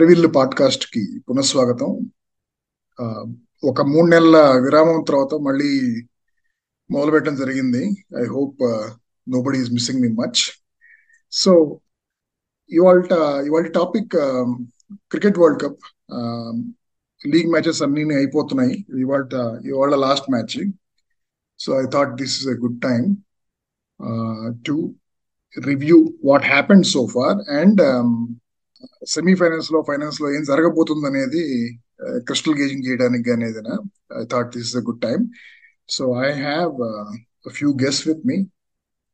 అరవిల్లు పాడ్కాస్ట్కి పునఃస్వాగతం. ఒక మూడు నెలల విరామం తర్వాత మళ్ళీ మొదలు పెట్టడం జరిగింది. I hope nobody is missing me much so ఇవాళ ఇవాళ topic um, cricket world cup. League matches అన్ని అయిపోతున్నాయి. ఇవాళ ఇవాళ last match. So I thought this is a good time to review what happened so far and సెమీఫైనల్స్లో ఫైనల్స్లో ఏం జరగబోతుంది అనేది క్రిస్టల్ గేజింగ్ చేయడానికి కానీ ఏదైనా I thought this is a good time so I have few guests with me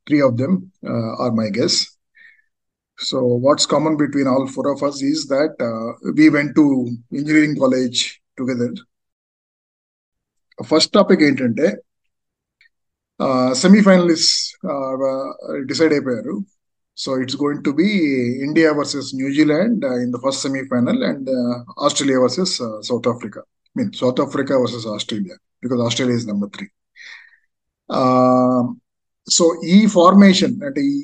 three of them are my guests so what's common between all four of us is that we went to engineering college together first topic ఏంటంటే semifinalist decide అయిపోయారు. So it's going to be India versus New Zealand uh, in the first semi-final and uh, Australia versus uh, South Africa. I mean South Africa versus Australia because Australia is number three. So ఈ formation అంటే ఈ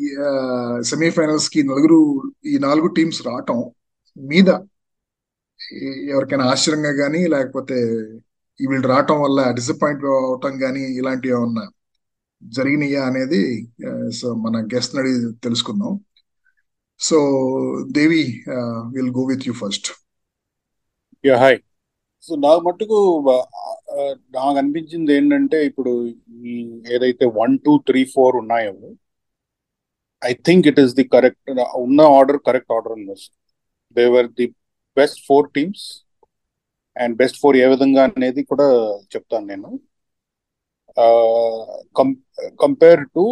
సెమీఫైనల్స్కి నలుగురు ఈ నాలుగు teams రావటం మీద ఎవరికైనా ఆశ్చర్యంగా కానీ లేకపోతే వీళ్ళు రావటం వల్ల డిసప్పాయింట్ అవటం కానీ ఇలాంటివి ఏమన్నా జరిగినాయా అనేది సో మన గెస్ట్ అడిగి తెలుసుకుందాం. So Devi will go with you first yeah hi so నాకు మట్టుకు నాకు అనిపించింది ఏంటంటే ఇప్పుడు ఈ ఏదైతే వన్ టూ త్రీ ఫోర్ ఉన్నాయో I think it is the correct ఉన్న ఆర్డర్ కరెక్ట్ ఆర్డర్ ఉంది they are the best four teams and best four ఏ విధంగా అనేది కూడా చెప్తాను నేను. Compare to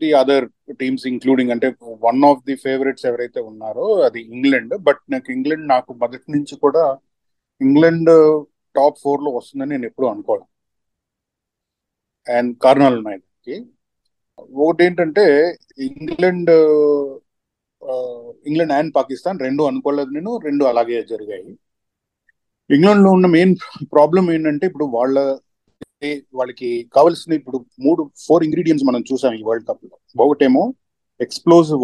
the other teams including అంటే వన్ ఆఫ్ ది ఫేవరెట్స్ ఎవరైతే ఉన్నారో అది ఇంగ్లాండ్ బట్ నాకు ఇంగ్లాండ్ నాకు మొదటి నుంచి కూడా ఇంగ్లాండ్ టాప్ ఫోర్లో వస్తుందని నేను ఎప్పుడు అనుకోను. అండ్ కారణాలు ఉన్నాయి దానికి ఒకటి ఏంటంటే ఇంగ్లాండ్ ఇంగ్లాండ్ అండ్ పాకిస్తాన్ రెండు అనుకోలేదు నేను రెండు అలాగే జరిగాయి. ఇంగ్లాండ్లో ఉన్న మెయిన్ ప్రాబ్లం ఏంటంటే ఇప్పుడు వాళ్ళ వాళ్ళకి కావాల్సిన ఇప్పుడు మూడు ఫోర్ ఇంగ్రీడియంట్స్ మనం చూసాం ఈ వరల్డ్ కప్లో ఒకటేమో ఎక్స్ప్లోజివ్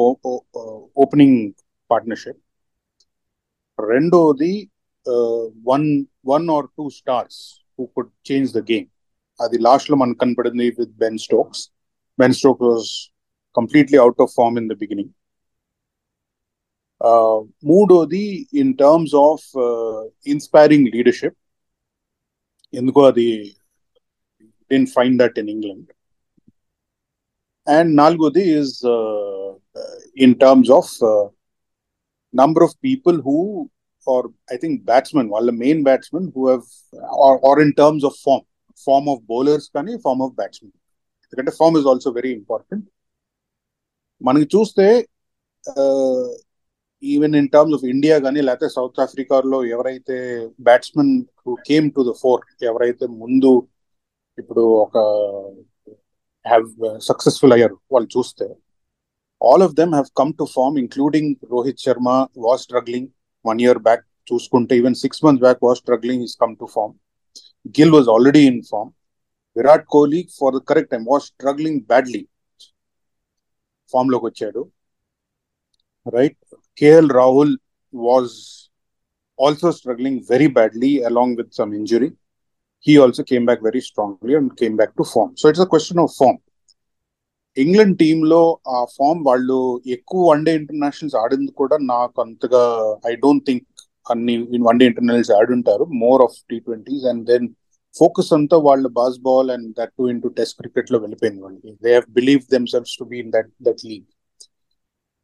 ఓపెనింగ్ పార్ట్నర్షిప్. రెండోది one one or two stars who could change the game. అది లాస్ట్లో మనకు కనపడింది with Ben Stokes. Ben Stokes was completely out of form in the beginning. మూడోది in terms of inspiring leadership. ఎందుకో అది didn't find that in England. And Nalgodi is uh, in terms of uh, number of people who, or I think batsmen, while the main batsmen who have, or, or in terms of form, form of bowlers, కానీ form of batsmen. ఎందుకంటే form is also very important మనకి చూస్తే even in terms of India కానీ లేకపోతే south ఆఫ్రికాలో ఎవరైతే batsmen who came to the four ఎవరైతే ముందు ఇప్పుడు ఒక హ్యావ్ సక్సెస్ఫుల్ అయ్యారు వాళ్ళు చూస్తే. All of them have come to form including Rohit Sharma was struggling one year back చూసుకుంటే even six months back was struggling is come to form Gill was already in form Virat Kohli for the correct time was struggling badly ఫామ్లోకి వచ్చాడు. Right KL Rahul was also struggling very badly along with some injury he also came back very strongly and came back to form. So it's a question of form. England టీంలో ఆ form వాళ్ళు ఎక్కువ one day internationals ఆడింది కూడా నాకు అంతగా I don't think అన్ని one day internationals ఆడుంటారు more of T twenties and then focus అంతా వాళ్ళు bazball and that to into test క్రికెట్లో వెళ్ళిపోయింది వాళ్ళకి they have believe themselves to be in that that league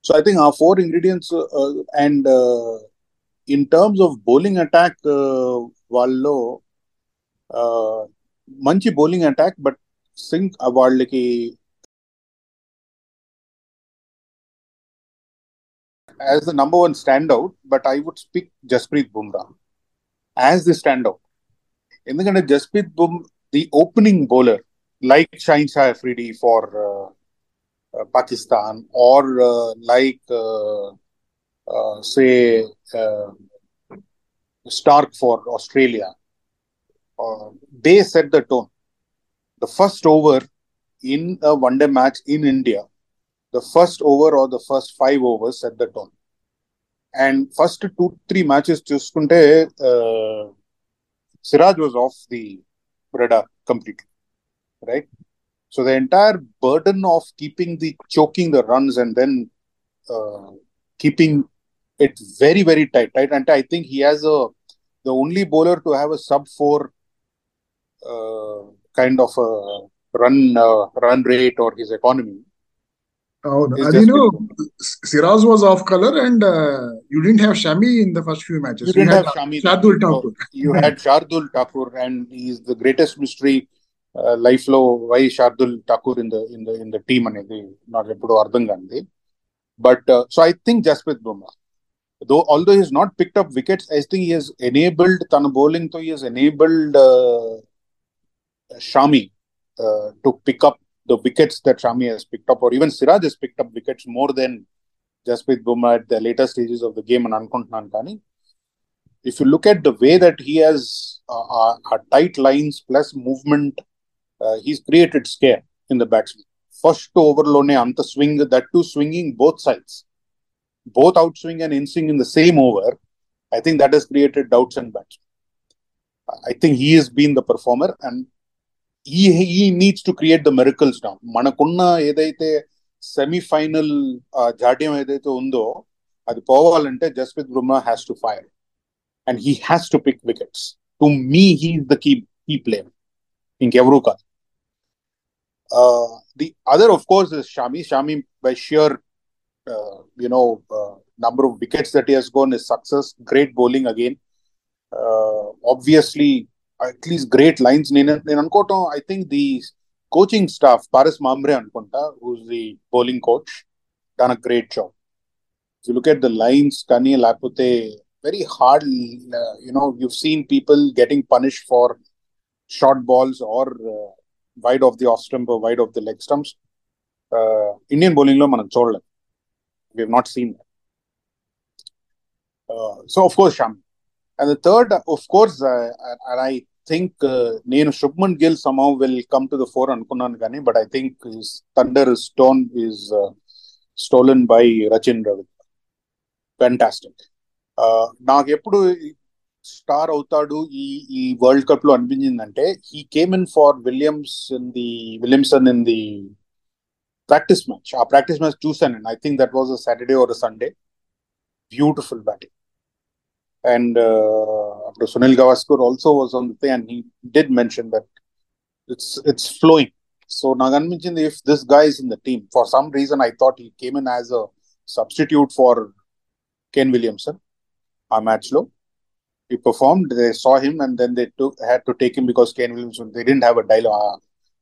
so I think ఆ four ingredients and in terms of bowling attack వాళ్ళలో మంచి bowling attack but sync వాళ్ళకి as the number one stand out but I would speak Jasprit Bumrah as the stand out ఎందుకంటే Jasprit Bumrah the opening bowler like Shaheen Shah Afridi far Pakistan or like say Starc for Australia uh, they set the tone. The first over in a one day match in India, the first over or the first five overs set the tone. And first two, three matches, uh, Siraj was off the radar completely. Right? So the entire burden of keeping the choking the runs and then uh, keeping it very, very tight, tight. And I think he has a the only bowler to have a sub four uh, kind of a run uh, run rate or his economy. Oh, you know, been... Siraj was off color, and uh, you didn't have Shami in the first few matches. You didn't had have Shami. Shardul Thakur. You had Shardul Thakur, and he's the greatest mystery, life flow. Why Shardul Thakur in the in the in the team? And they not Repudo Ardhangandi. But so I think Jasprit Bumrah, though although he has not picked up wickets, I think he has enabled. Tan bowling, so he has enabled. Uh, Shami uh, to pick up the wickets that Shami has picked up, or even Siraj has picked up wickets more than Jasprit Bumrah at the later stages of the game and Ankunt Nankani. If you look at the way that he has uh, uh, uh tight lines plus movement, uh, he's created scare in the batsman. First to overlone, anta swing, that too swinging both sides. Both outswing and inswing in the same over. I think that has created doubts and bats. I think he has been the performer, and he he needs to create the miracles now. మనకున్న ఏదైతే semifinal జాడ్యం ఏదైతే ఉందో అది పోవాలంటే Jasprit Bumrah has to fire and he has to pick wickets. To me, he's the key key player. ఇంకెవరూ కాదు the other of course is Shami Shami by sheer you know uh, number of wickets that he has gone is success great bowling again uh, obviously at least great lines నేను నేను అనుకోవటం I think the coaching staff Paras Mhambrey అనుకుంటా who's the bowling coach done a great job you look at the lines కానీ లేకపోతే very hard. Uh, you know, you've seen people getting punished for short balls or uh, wide of the off stump or wide of the leg stumps. Uh, Indian bowling lo manam చూడలేదు we have not seen that. Uh, so of course Shami. And the third, of course, uh, and I think నేను Shubman Gill somehow will come to the four అనుకున్నాను కానీ but I think thunder stone is stolen by Rachin Ravi by నాకు ఎప్పుడు star అవుతాడు ఈ ఈ world కప్లో అనిపించిందంటే he came in for Williams in the Williamson in the practice match ఆ ప్రాక్టీస్ మ్యాచ్ చూసాను I think that was a Saturday or Sunday beautiful batting and uh, Dr. Sunil Gavaskar also was on the thing, and he did mention that it's it's flowing. So Nagan mentioned if this guy is in the team for some reason, I thought he came in as a substitute for Kane Williamson, A match low. He performed. They saw him, and then they took had to take him because Kane Williamson they didn't have a dilemma, uh,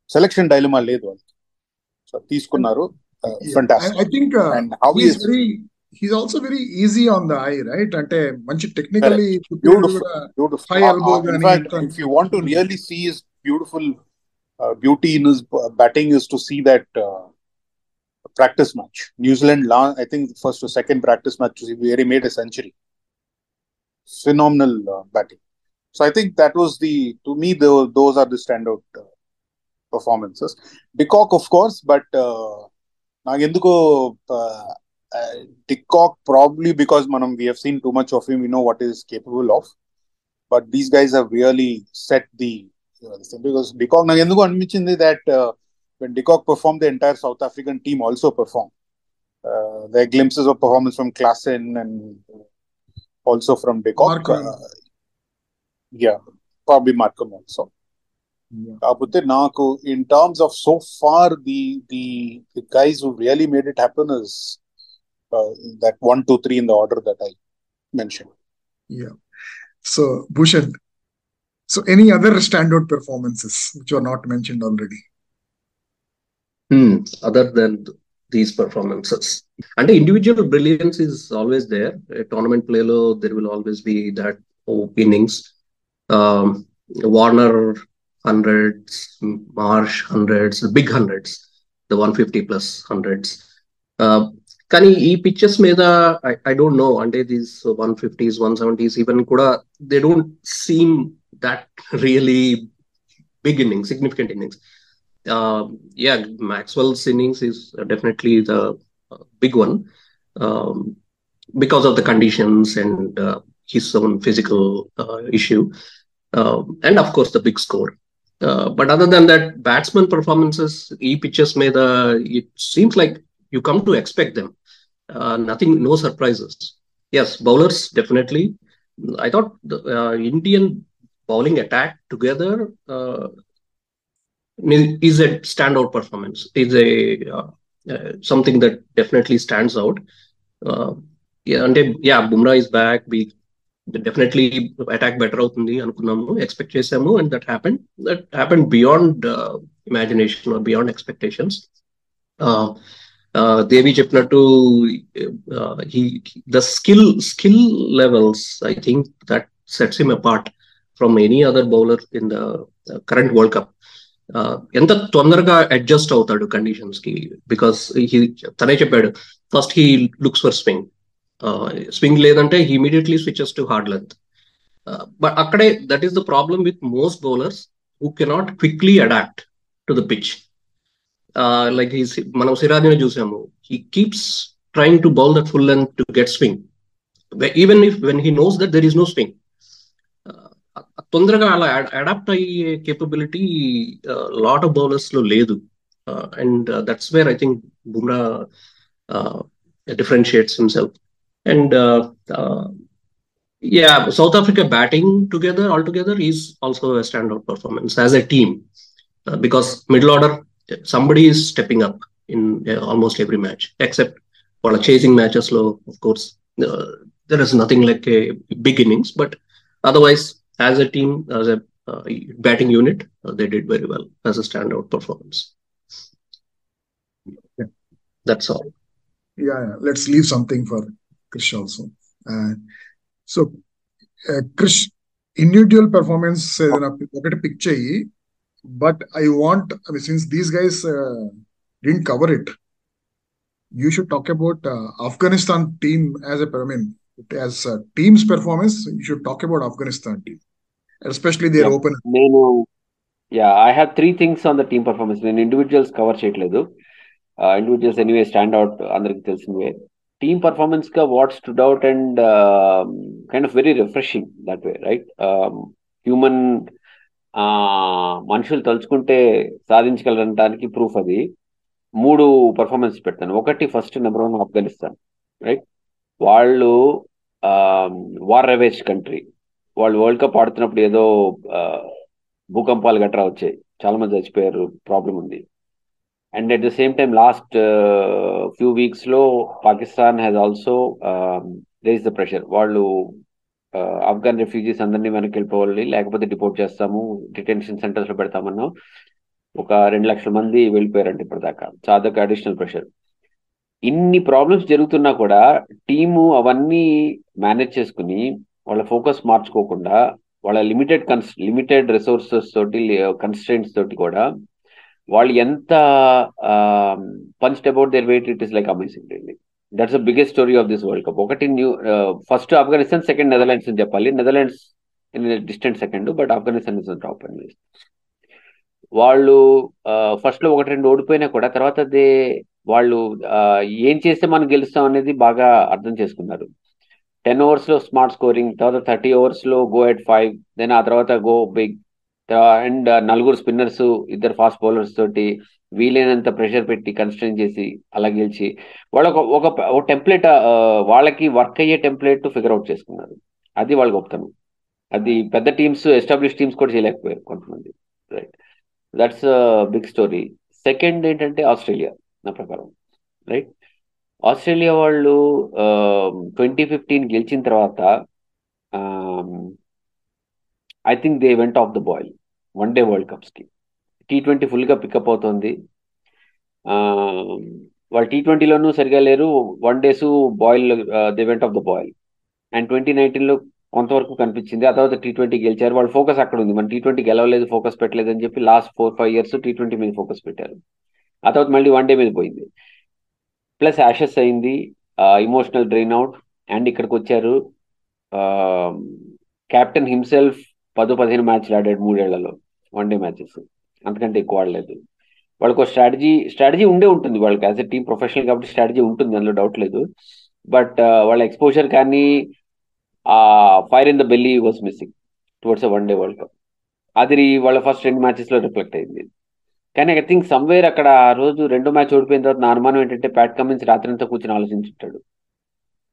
selection dilemma So, వాళ్ళకి so తీసుకున్నారు uh, fantastic. I, I think uh, and how he is, is very he's also very easy on the eye right అంటే మంచి technically high elbow if you want to really see his beautiful beauty in his batting is to see that practice match New Zealand law I think first second practice match where he made a century. phenomenal uh, batting. So I think that was the to me the, those are the standout uh, performances. de Kock, of course, but uh, నాకు ఎందుకో uh, uh, probably because Manam, we have seen too much of him. We know what he is capable of. But these guys have really set the you know, the because de Kock. Now, ఎందుకు అనిపించింది that uh, when de Kock performed, the entire South African team also performed. Uh, there are glimpses of performance from Klaasen and also from de Kock. Uh, yeah, probably Markram also. కాకపోతే in in terms of so far the the guys who really made it happen is. Uh, that one, two, three in the order that I mentioned. Yeah. So Bhushan, so any other standout performances which were not mentioned already? Hmm. Other than these performances, and the individual brilliance is always there. A tournament play low, there will always be that innings. Um, Warner hundreds, Marsh hundreds, the big hundreds, the 150 plus hundreds. Uh, కానీ ఈ pictures మీద I don't know అంటే these one fifties one seventies even కూడా they don't seem that really big innings significant innings uh, yeah, Maxwell's innings is definitely the uh, big one. Um, because of the conditions and uh, his own physical uh, issue, uh, and of course the big score. Uh, but other than that, batsman performances, e pitches made it seems like you come to expect them. Uh, nothing, no surprises. Yes, bowlers definitely. I thought the uh, Indian bowling attack together uh, is a standout performance. Is a uh, uh, something that definitely stands out. Uh, yeah, and then, yeah, Bumrah is back. We definitely attack better అవుతుంది అనుకున్నాము expect చేసాము and that happen that happen beyond imagination beyond expectations దేవి చెప్పినట్టు the skill skill levels I think that sets him apart from any other bowler in the current world cup ఎంత తొందరగా adjust అవుతాడు కండిషన్స్కి? Because తనే చెప్పాడు first he looks for swing swing లేదంటే he immediately switches to hard length but అక్కడే that is the problem with most bowlers who cannot quickly adapt to the pitch like మనం సిరాజ్ని చూసాము he keeps trying to bowl that full length to get swing even if when he knows that there is no swing తొందరగా అలా adapt అయ్యే capability lot of bowlers లో లేదు and that's where I think Bumrah differentiates himself and uh, uh, yeah, South Africa batting together altogether is also a standout performance as a team uh, because middle order somebody is stepping up in almost every match except for chasing matches low of course there is nothing like a big innings but otherwise as a team as a batting unit they did very well as a standout performance yeah. that's all yeah, yeah let's leave something for Krish also. Uh, so, uh, Krish, individual performance ఏదైనా ఒకటి pick చెయ్యి but I want I mean since these guys didn't cover it you should talk about Afghanistan team as A I mean as teams performance you should talk about Afghanistan team especially there open నేను yeah I have three things on the team performance నేను individuals cover చేయట్లేదు individuals anyway stand out అందరికి తెలిసినవే team performance ka what stood out and uh, kind of very refreshing that way right um, human మనుషులు తలుచుకుంటే సాధించగలరనడానికి proof అది. మూడు performance పెడతాను. ఒకటి first number one Afghanistan right వాళ్ళు వార్ రెవేజ్ కంట్రీ వాళ్ళు world cup ఆడుతున్నప్పుడు ఏదో భూకంపాలు గట్రా వచ్చాయి. చాలా మంది చచ్చిపోయారు ప్రాబ్లం ఉంది. And at the same time last few వీక్స్లో Pakistan has also has the pressure వాళ్ళు ఆఫ్ఘన్ రెఫ్యూజీస్ అందరినీ వెనక్కి వెళ్ళిపోవాలి లేకపోతే డిపోర్ట్ చేస్తాము డిటెన్షన్ సెంటర్స్లో పెడతామన్నాం ఒక రెండు లక్షల మంది వెళ్ళిపోయారంటే ఇప్పటిదాకా. సో అదొక అడిషనల్ ప్రెషర్ ఇన్ని ప్రాబ్లమ్స్ జరుగుతున్నా కూడా టీము అవన్నీ మేనేజ్ చేసుకుని వాళ్ళ ఫోకస్ మార్చుకోకుండా వాళ్ళ లిమిటెడ్ కన్స్ లిమిటెడ్ రిసోర్సెస్ తోటి కన్స్టెంట్స్ తోటి కూడా వాళ్ళు ఎంత punched about their weight it is like amazing అండి that's the biggest story of this world cup ఒకటి new first Afghanistan second Netherlands అని చెప్పాలి. Netherlands in distant second but Afghanistan is top and వాళ్ళు uh, ఫస్ట్లో ఒకటి రెండు ఓడిపోయినా కూడా తర్వాత అదే వాళ్ళు uh, ఏం చేస్తే మనం గెలుస్తాం అనేది బాగా అర్థం చేసుకున్నారు. టెన్ ఓవర్స్లో స్మార్ట్ స్కోరింగ్ తర్వాత థర్టీ ఓవర్స్లో గో ఎట్ ఫైవ్ దెన్ ఆ తర్వాత గో బిగ్ అండ్ నలుగురు స్పిన్నర్స్ ఇద్దరు ఫాస్ట్ బౌలర్స్ తోటి వీలైనంత ప్రెషర్ పెట్టి కన్స్ట్రైన్ చేసి అలా గెలిచి వాళ్ళకు ఒక టెంప్లెట్ వాళ్ళకి వర్క్ అయ్యే టెంప్లెట్ ఫిగర్ అవుట్ చేసుకున్నారు. అది వాళ్ళ గొప్పతనం. అది పెద్ద టీమ్స్ ఎస్టాబ్లిష్ టీమ్స్ కూడా చేయలేకపోయారు కొంతమంది. Right. That's big story second ఏంటంటే ఆస్ట్రేలియా నా ప్రకారం. రైట్. ఆస్ట్రేలియా వాళ్ళు ట్వంటీ ఫిఫ్టీన్ గెలిచిన తర్వాత I think they went off the boil one day world కప్స్కి. T twenty ఫుల్గా పికప్ అవుతుంది. వాళ్ళు టీ ట్వంటీలోనూ సరిగా లేరు. One days boil they went off the boil and twenty నైన్టీన్లో కొంతవరకు కనిపించింది. ఆ తర్వాత టీ ట్వంటీ గెలిచారు. వాళ్ళ ఫోకస్ అక్కడ ఉంది మన టీ ట్వంటీ గెలవలేదు ఫోకస్ పెట్టలేదు అని చెప్పి last four five years T twenty మీద ఫోకస్ పెట్టారు. ఆ తర్వాత మళ్ళీ వన్ డే మీద పోయింది. ప్లస్ యాషెస్ అయింది. ఇమోషనల్ డ్రైన్ అవుట్ అండ్ ఇక్కడికి వచ్చారు క్యాప్టెన్ హిమ్సెల్ఫ్ పదో పదిహేను మ్యాచ్లు ఆడాడు మూడేళ్ళలో. One day matches. అంతకంటే ఎక్కువ ఆడలేదు. వాళ్ళకు స్ట్రాటజీ స్ట్రాటజీ ఉండే ఉంటుంది వాళ్ళకి యాజ్ ఎ టీమ్ ప్రొఫెషనల్ కాబట్టి స్ట్రాటజీ ఉంటుంది అందులో డౌట్ లేదు. బట్ వాళ్ళ ఎక్స్పోజర్ కానీ ఆ fire in the belly was missing towards one day world cup. అది వాళ్ళ ఫస్ట్ రెండు మ్యాచెస్లో రిఫ్లెక్ట్ అయింది. కానీ ఐ థింక్ సమ్వేర్ అక్కడ ఆ రోజు రెండో మ్యాచ్ ఓడిపోయిన తర్వాత నా అనుమానం ఏంటంటే ప్యాట్ కమిన్స్ రాత్రంతా కూర్చొని ఆలోచించుంటాడు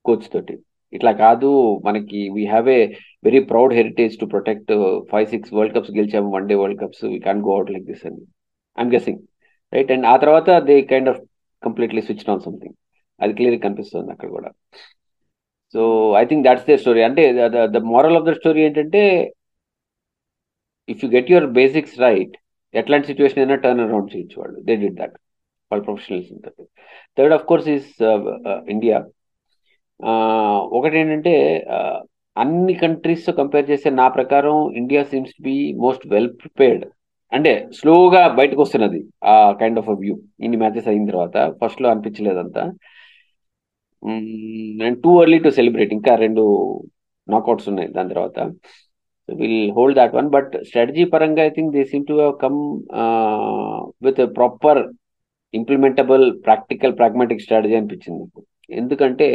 కోచ్ తోటి. ఇట్లా కాదు మనకి we have a very proud heritage to protect five six world cups గెలిచాము one day world cups we can go out like this అని. ఐమ్ గెసింగ్ రైట్ అండ్ ఆ తర్వాత they kind of completely switch on something అది clear కనిపిస్తుంది అక్కడ కూడా. So I think that's the story అంటే the moral of the story ఏంటంటే if you get your basics right ఎట్లాంటి సిచ్యువేషన్ అయినా టర్న్ అరౌండ్ చేయొచ్చు వాళ్ళు. దే డిడ్ దట్ వాళ్ళ professionals third of course is India ఒకటి ఏంటంటే అన్ని కంట్రీస్తో కంపేర్ చేస్తే నా ప్రకారం India seems to be most well prepared అంటే స్లోగా బయటకు వస్తున్నది ఆ కైండ్ ఆఫ్ వ్యూ ఇన్ని మ్యాచెస్ అయిన తర్వాత ఫస్ట్లో అనిపించలేదంతా and too early to celebrate ఇంకా రెండు నాకౌట్స్ ఉన్నాయి దాని తర్వాత. Will hold that one but strategy పరంగా I think they seem to come with proper implementable practical pragmatic strategy అనిపించింది. ఎందుకంటే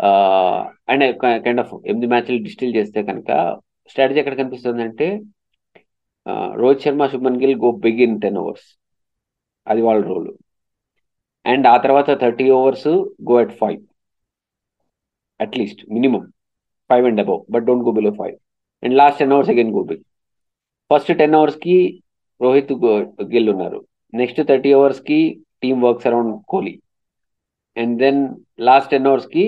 అండ్ కైండ్ ఆఫ్ ఎనిమిది మ్యాచ్లు డిస్టిల్ చేస్తే కనుక స్ట్రాటజీ ఎక్కడ కనిపిస్తుంది అంటే Rohit Sharma Shubman Gill go big in ten overs అది వాళ్ళ రోల్ అండ్ ఆ తర్వాత thirty overs go at five. At least minimum. Five and above but don't go below five. And last ten overs again go big. First ten అవర్స్కి రోహిత్ గిల్ ఉన్నారు. Next thirty అవర్స్కి team works around Kohli. And then last ten అవర్స్కి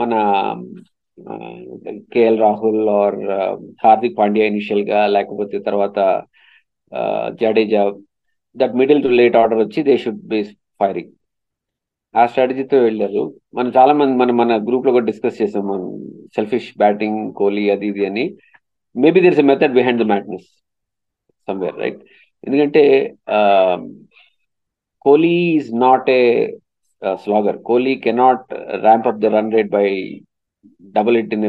మన KL Rahul or Hardik Pandya ఇనిషియల్గా లేకపోతే తర్వాత Jadeja that middle to late order వచ్చి they should be firing. ఆ స్ట్రాటజీతో వెళ్ళారు. మనం చాలా మంది మనం మన గ్రూప్లో కూడా డిస్కస్ చేసాం మనం సెల్ఫిష్ బ్యాటింగ్ కోహ్లీ అది ఇది అని. Maybe there is method behind the madness somewhere right ఎందుకంటే Kohli is not a slogger Kohli cannot ramp up the run rate by double it in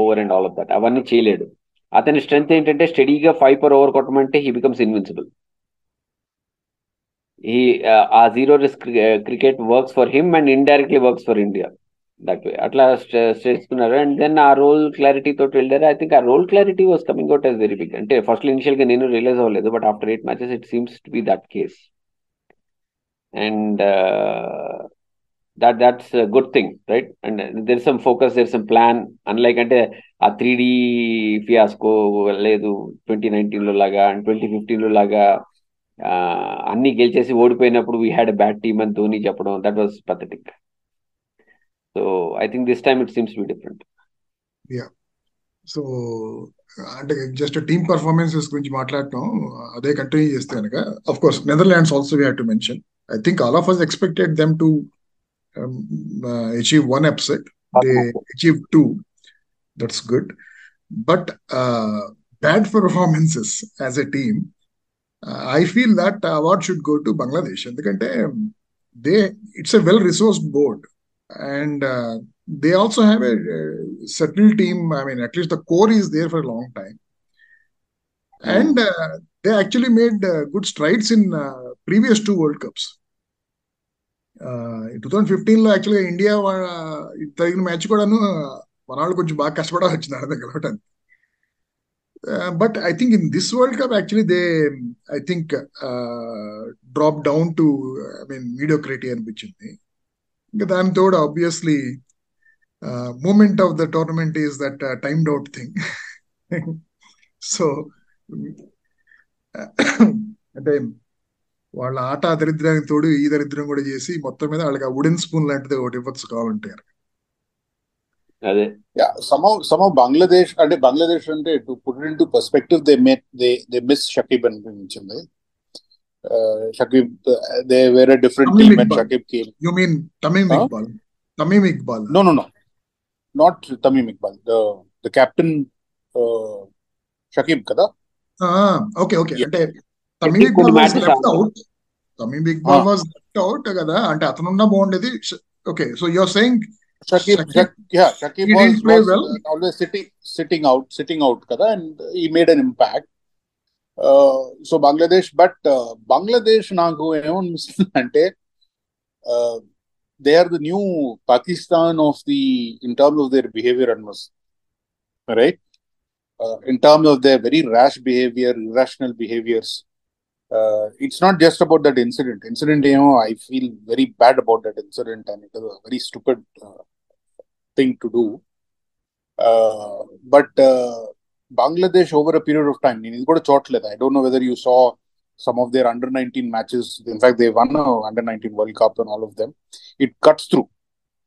over and all of that అవన్నీ చేయలేడు. అతని strength ఏంటంటే స్టడీగా five per over కొట్టమంటే he becomes invincible ఈ ఆ zero risk cricket works for him and indirectly works for India that way అట్లా చేసుకున్నారు అండ్ దెన్ ఆ రోల్ క్లారిటీ తోటి వెళ్ళారు. ఐ థింక్ ఆ role clarity was coming out as very big అంటే ఫస్ట్ ఇనిషియల్గా నేను రియలైజ్ అవ్వలేదు but after eight matches it seems to be that case and uh, that that's a good thing right? And there's some focus there's some plan. Unlike అంటే ఆ three D fiasco లేదు twenty నైన్టీన్లో లాగా and twenty ఫిఫ్టీన్లో లాగా అన్ని గెలిచేసి ఓడిపోయినప్పుడు we had bad team అని ధోని చెప్పడం that was pathetic so I think this time it seems be different yeah so అంటే జస్ట్ టీమ్ పర్ఫార్మెన్సెస్ గురించి మాట్లాడటం అదే కంటిన్యూ చేస్తే కనుక of course Netherlands also we have to mention I think all of us expected them to um, uh, achieve one upset. They achieved two. That's good. But uh, bad performances as a team, uh, I feel that award should go to Bangladesh. Because um, they, it's a well-resourced board, and uh, they also have a, a settled team. I mean, at least the core is there for a long time, and uh, they actually made uh, good strides in previous two World Cups two thousand ఫిఫ్టీన్లో యాక్చువల్గా India తగిన match కూడాను మన వాళ్ళు కొంచెం బాగా కష్టపడాల్సి వచ్చింది ఆడ గెలవటానికి but I think in this world cup actually they I think drop down to I mean mediocrity అనిపించింది. ఇంకా దాని తోడు obviously moment of the tournament is that timed out thing so అంటే వాళ్ళ ఆట దరిద్రానికి తోడు ఈ దరిద్రం కూడా చేసి మొత్తం మీద వాళ్ళకి ఆ వుడెన్ స్పూన్ లాంటిది ఒకటి ఇవ్వచ్చు కావాలంటే అదే. సమ్ సమ్ బంగ్లాదేశ్ అంటే బంగ్లాదేశ్ అంటే to put in to perspective they may they they miss Shakib అనిపించింది. షకీబ్ దే వేరే different team and Shakib came you mean Tamim Iqbal Tamim Iqbal no no no not Tamim Iqbal the the captain Shakib కదా? ఓకే ఓకే అంటే Tamim Iqbal was left out. Tamim Iqbal was left out. కదా అంటే అతనున్న బాగుండేది okay so you're saying Shakib, Shakib, yeah, Shakib was, always sitting, sitting out, sitting out, kada, and he made an impact. Uh, so Bangladesh, but Bangladesh, uh, Bangladesh, naaku ante, uh, they are the new Pakistan of the in terms of their behavior, and almost right. Uh, in terms of their very rash behavior, irrational behaviors, uh, it's not just about that incident. Incident, you know, I feel very bad about that incident, and it was a very stupid uh, thing to do. Uh, but Bangladesh, over a period of time, it's got a short I don't know whether you saw some of their under 19 matches. In fact, they won a under 19 World Cup and all of them. It cuts through.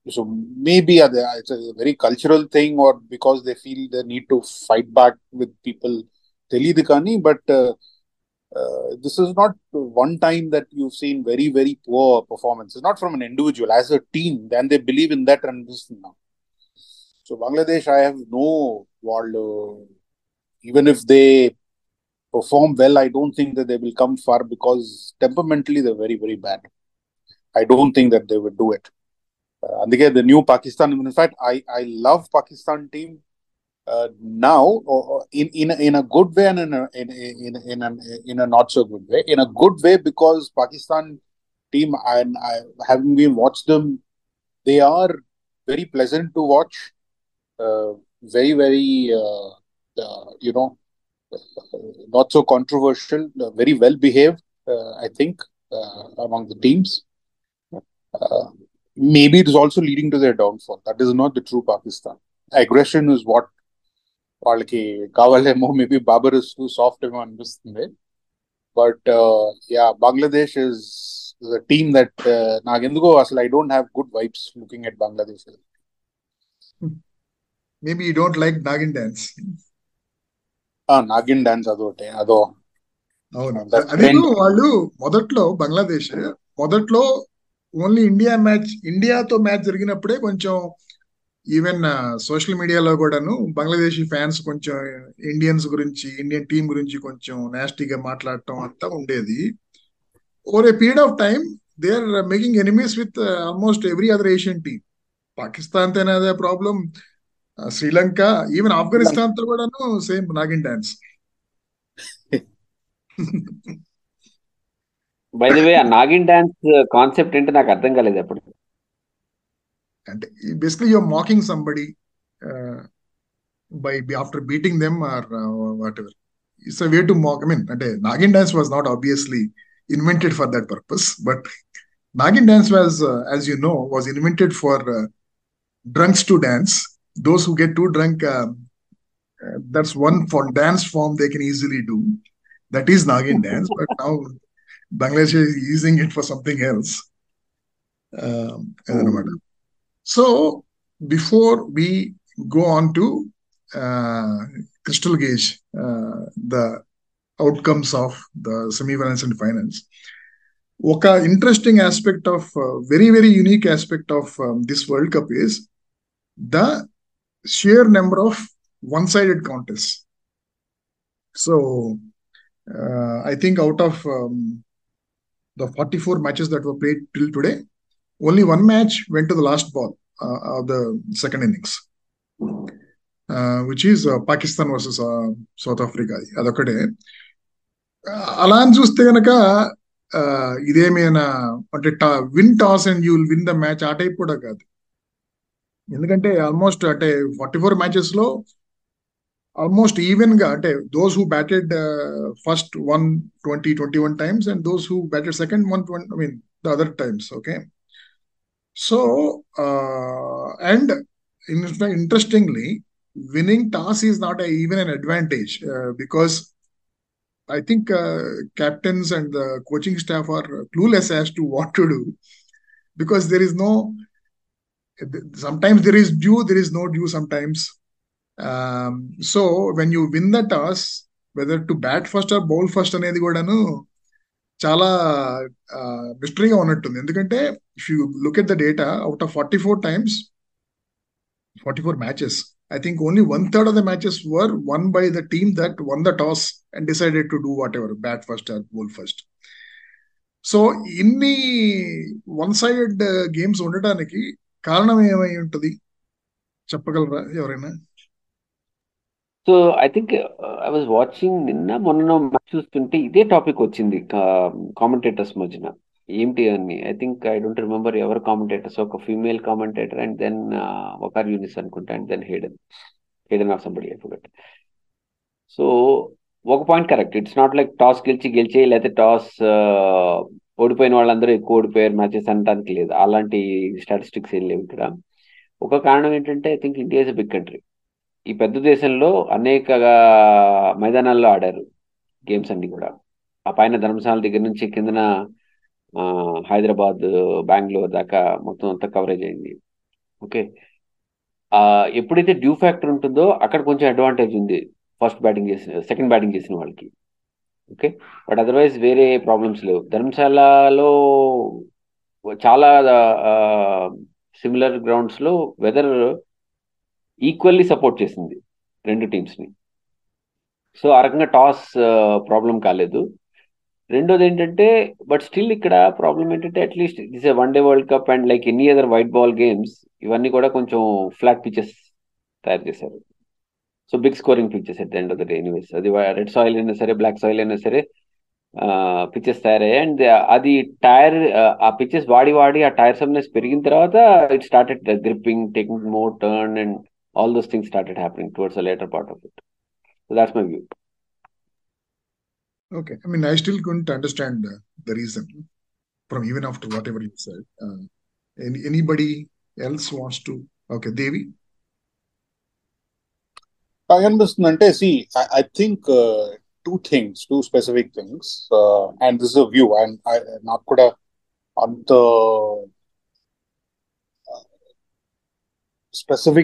So maybe it's a very cultural thing, or because they feel the need to fight back with people. But uh, this is not one time that you've seen very very poor performances not from an individual as a team then they believe in that and this now so bangladesh i have no waldo even if they perform well i don't think that they will come far because temperamentally they're very very bad. I don't think that they would do it. Uh, and again the new pakistan in fact i i love pakistan team. Team now uh, uh, in in in a good way and in a, in in in a, in a not so good way in a good way because pakistan team and i having been watched them they are very pleasant to watch uh, very very uh, uh, you know not so controversial very well behaved i think among the teams maybe it is also leading to their downfall. That is not the true Pakistan. Aggression is what వాళ్ళకి కావాలేమో maybe Babar is too soft ఏమో అనిపిస్తుంది. But yeah Bangladesh is team that నాకెందుకో అసలు I don't have good vibes looking at Bangladesh maybe you don't like nagin dance nagin dance అదొకటి అదో అవును. అదే వాళ్ళు మొదట్లో బంగ్లాదేశ్ మొదట్లో ఓన్లీ ఇండియా మ్యాచ్ ఇండియాతో మ్యాచ్ జరిగినప్పుడే కొంచెం ఈవెన్ సోషల్ మీడియాలో కూడాను బంగ్లాదేశీ ఫ్యాన్స్ కొంచెం ఇండియన్స్ గురించి ఇండియన్ టీం గురించి కొంచెం నాస్టీగా మాట్లాడటం అంతా ఉండేది. Over a period of time they are making enemies with almost every other Asian team Pakistan తోనే అదే ప్రాబ్లం శ్రీలంక ఈవెన్ ఆఫ్ఘనిస్తాన్తో కూడాను same nagin dance by the way ఆ నాగిన్ డాన్స్ కాన్సెప్ట్ ఏంటో నాకు అర్థం కాలేదు అప్పుడు and basically you're mocking somebody uh, by after beating them or, uh, whatever. It's a way to mock i mean nagin dance was not obviously invented for that purpose but nagin dance was uh, as you know was invented for uh, drunks to dance. Those who get too drunk uh, uh, that's one for dance form they can easily do. That is nagin dance but now bangladesh is using it for something else. Um, i don't know what oh so before we go on to uh, crystal gauge uh, the outcomes of the semi-finals and finals ఒక interesting aspect of uh, very very unique aspect of um, this world cup is the sheer number of one-sided contests. So i think out of um, the 44 matches that were played till today only one match went to the last ball uh, of the second innings. Uh, which is uh, pakistan uh, అదొకటే uh, అలా అని చూస్తే కనుక uh, ఇదేమైనా అంటే win toss and you will win the match ఆ type కూడా కాదు. ఎందుకంటే ఆల్మోస్ట్ అంటే ఫార్టీ ఫోర్ మ్యాచెస్లో ఆల్మోస్ట్ ఈవెన్గా అంటే those who batted first won twenty twenty one times and those who batted second won twenty I mean the other times okay so and interestingly winnowing toss is not even an advantage because I think uh, captains and the coaching staff are clueless as to what to do because there is no. Sometimes there is due, there is no due. Sometimes, um, so when you win the toss, whether to bat first or bowl first అనేది కూడాను చాలా మిస్టరీగా ఉన్నట్టుంది. ఎందుకంటే if you look at the data out of forty four times forty four matches I think only one third of the matches were won by the team that won the toss and decided to do whatever bat first or bowl first so ఇన్ని one sided games ఉండటానికి కారణం ఏమై ఉంటుంది? చెప్పగలరా ఎవరైనా? So I think I was watching నిన్న మొన్న చూస్తుంటే ఇదే టాపిక్ వచ్చింది కామెంటేటర్స్ మధ్యన. ఏంటి అని? I think I don't remember ఎవరు కామెంటేటర్స్ ఒక female commentator and then Waqar Younis అనుకుంటా and then Hayden Hayden of somebody I so ఒక point correct it's not like toss గెలిచి గెలిచి లేకపోతే టాస్ uh, ఓడిపోయిన వాళ్ళందరూ ఎక్కువ ఓడిపోయారు మ్యాచెస్ అనడానికి లేదు. అలాంటి స్టాటిస్టిక్స్ ఏం లేవు ఇక్కడ. ఒక కారణం ఏంటంటే I think India is a big country ఈ పెద్ద దేశంలో అనేక మైదానాల్లో ఆడారు గేమ్స్ అన్ని కూడా. ఆ పైన ధర్మశాల దగ్గర నుంచి కిందన హైదరాబాద్ బెంగళూరు దాకా మొత్తం అంతా కవరేజ్ అయింది. ఓకే. ఎప్పుడైతే డ్యూ ఫ్యాక్టర్ ఉంటుందో అక్కడ కొంచెం అడ్వాంటేజ్ ఉంది ఫస్ట్ బ్యాటింగ్ చేసిన సెకండ్ బ్యాటింగ్ చేసిన వాళ్ళకి. ఓకే. బట్ అదర్వైజ్ వేరే ప్రాబ్లమ్స్ లేవు. ధర్మశాలలో చాలా సిమిలర్ గ్రౌండ్స్లో వెదర్ ఈక్వల్లీ సపోర్ట్ చేసింది రెండు టీమ్స్ని సో ఆ రకంగా టాస్ ప్రాబ్లం uh, కాలేదు. రెండోది ఏంటంటే బట్ స్టిల్ ఇక్కడ ప్రాబ్లం ఏంటంటే at least it's a one day world cup and like any other white ball games ఇవన్నీ కూడా కొంచెం ఫ్లాట్ పిచెస్ తయారు చేశారు. So big scoring pitches at end of the day anyways అది రెడ్ సాయిల్ అయినా సరే బ్లాక్ సాయిల్ అయినా సరే పిచెస్ తయారయ్యాయి. అండ్ uh, అది టైర్ uh, ఆ పిచెస్ వాడి వాడి ఆ టైర్ సమ్నెస్ పెరిగిన తర్వాత it started gripping taking more turn and all those things started happening towards the later part of it. So that's my view. Okay. I mean, I still couldn't understand uh, the reason from even after whatever you said. Uh, any, anybody else wants to? Okay, Devi. I understand. See, I, I think uh, two things, two specific things, uh, and this is a view. And I, Nakkuda on the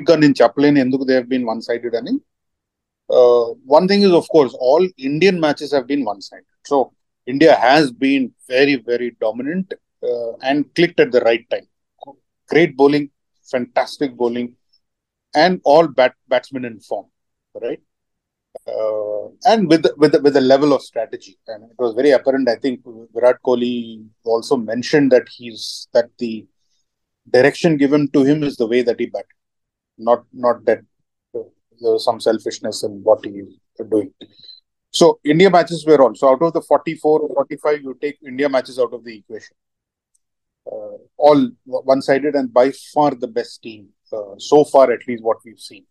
గా నేను చెప్పలేను ఎందుకు they been one sided అని one thing is of course all Indian matches have been one sided so India has been very very dominant and clicked at the right time great bowling fantastic bowling and all bat batsmen in form right uh, and with with with a level of strategy and it was very apparent i think virat kohli also mentioned that he's that the direction given to him is the way that he bat not not that uh, there was some selfishness in what he is doing so india matches were on so out of the 44 45 you take india matches out of the equation uh, all one-sided and by far the best team uh, so far at least what we've seen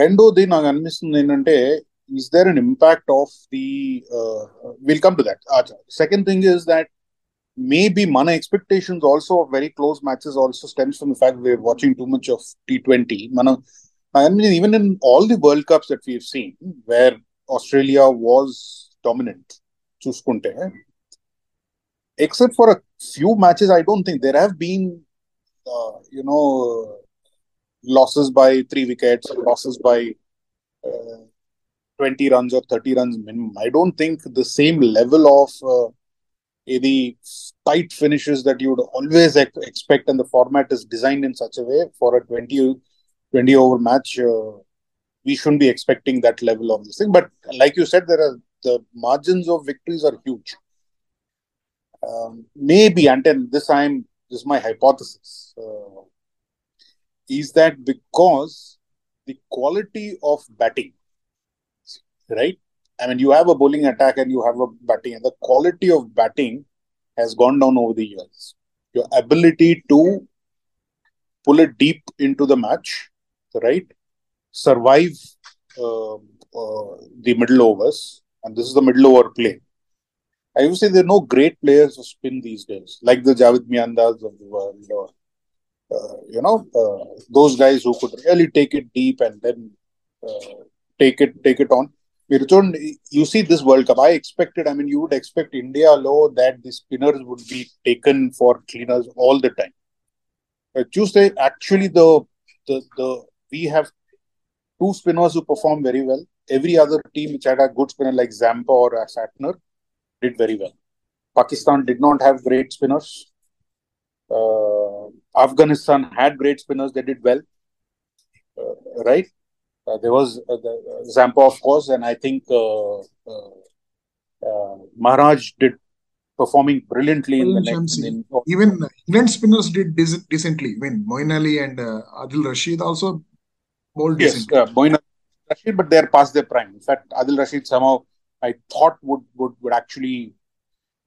రెండోది నాకు అనిపిస్తుంది ఏంటంటే is there an impact of the will come to that second thing is that maybe mana expectations also of very close matches also stems from the fact we're watching too much of T20. Mana, I mean, even in all the World Cups that we've seen, where Australia was dominant, Chuskunte, eh? except for a few matches, I don't think there have been, uh, you know, losses by three wickets, losses by uh, 20 runs or 30 runs minimum. I don't think the same level of uh, the tight finishes that you would always ex- expect, and the format is designed in such a way for a 20, 20 over match. we shouldn't be expecting that level of this thing. But like you said, there are the margins of victories are huge. Um, maybe, then this I'm this is my hypothesis, uh, is that because the quality of batting, right? I mean, you have a bowling attack and you have a batting, and the quality of batting has gone down over the years. Your ability to pull it deep into the match, right? Survive uh, uh, the middle overs, and this is the middle over play I would say there are no great players of spin these days, like the Javed Miandad of the world, or uh, you know, uh, those guys who could really take it deep and then uh, take it take it on. You see this World Cup. I expected. I mean, you would expect India low that the spinners would be taken for cleaners all the time. Tuesday, actually, the the the we have two spinners who perform very well. Every other team which had a good spinner like Zampa or Santner did very well. Pakistan did not have great spinners. Uh, Afghanistan had great spinners; they did well, uh, right? Uh, there was the, Zampa, of course, and I think Maharaj did performing brilliantly in the next. In, Even England spinners did decent, decently. When Moeen Ali and Adil Rashid also bowled yes, decently. uh, Moin Rashid, but they're past their prime. In fact, Adil Rashid somehow I thought would would would actually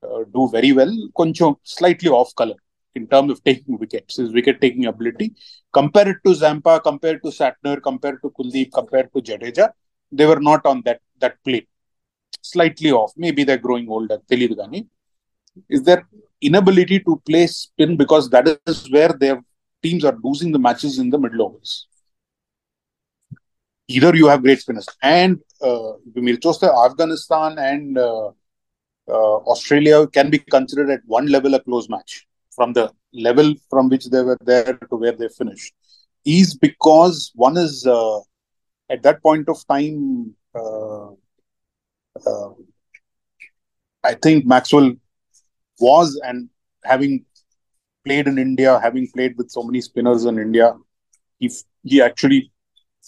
uh, do very well. Koncham slightly off color in terms of taking wickets, his wicket taking ability. Compared to Zampa, compared to Santner, compared to Kuldeep, compared to Jadeja, they were not on that that plane. Slightly off. Maybe they're growing older. Telidu Is their inability to play spin because that is where their teams are losing the matches in the middle overs. Either you have great spinners. And uh, Afghanistan and uh, uh, Australia can be considered at one level a close match from the level from which they were there to where they finished is because one is uh, at that point of time uh, uh, I think Maxwell was and having played in India, having played with so many spinners in India, he he actually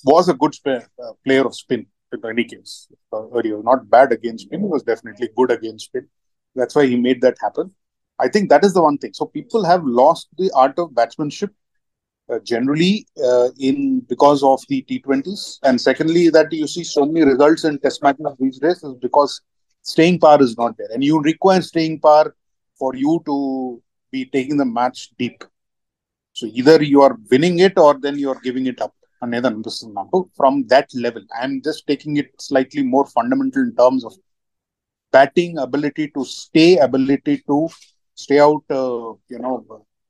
was a good uh, player of spin in any case. Uh, earlier, not bad against spin, he was definitely good against spin. That's why he made that happen. I think that is the one thing. So people have lost the art of batsmanship uh, generally uh, in because of the T20s, and secondly that you see so many results in Test matches these days is because staying power is not there, and you require staying power for you to be taking the match deep. So either you are winning it or then you are giving it up. Another from that level, I'm just taking it slightly more fundamental in terms of batting ability to stay, ability to stay out you know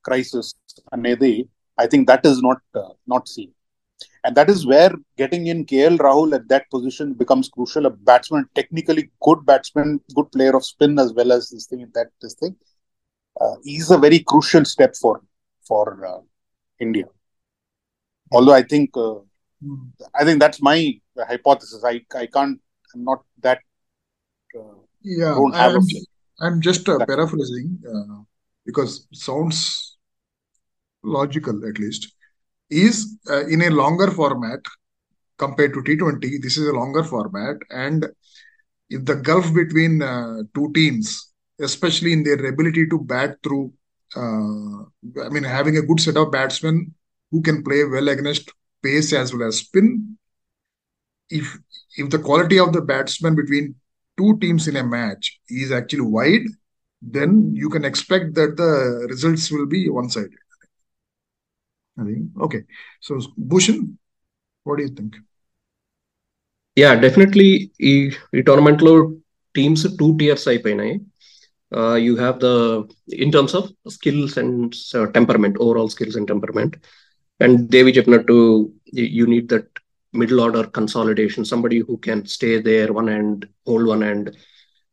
crisis అనేది I think that is not not seen And that is where getting in KL Rahul at that position becomes crucial. A batsman, technically good batsman, good player of spin as well as this thing, that this thing, uh, is a very crucial step for for uh, India. Although I think uh, I think that's my hypothesis. I I can't. I'm not that. Uh, Yeah, don't have I'm, a I'm just uh, paraphrasing uh, because it sounds logical at least. Is uh, in a longer format compared to T20, this is a longer format, and if the gulf between uh, two teams, especially in their ability to bat through, uh, I mean, having a good set of batsmen who can play well against pace as well as spin, if if the quality of the batsman between two teams in a match is actually wide, then you can expect that the results will be one sided. Okay. So, Bhushan, what do you think? Yeah, definitely. E tournament low teams two tiers. I pay you have the in terms of skills and temperament, overall skills and temperament. And Devi Chapnattu, you need that middle order consolidation somebody who can stay there one and hold one and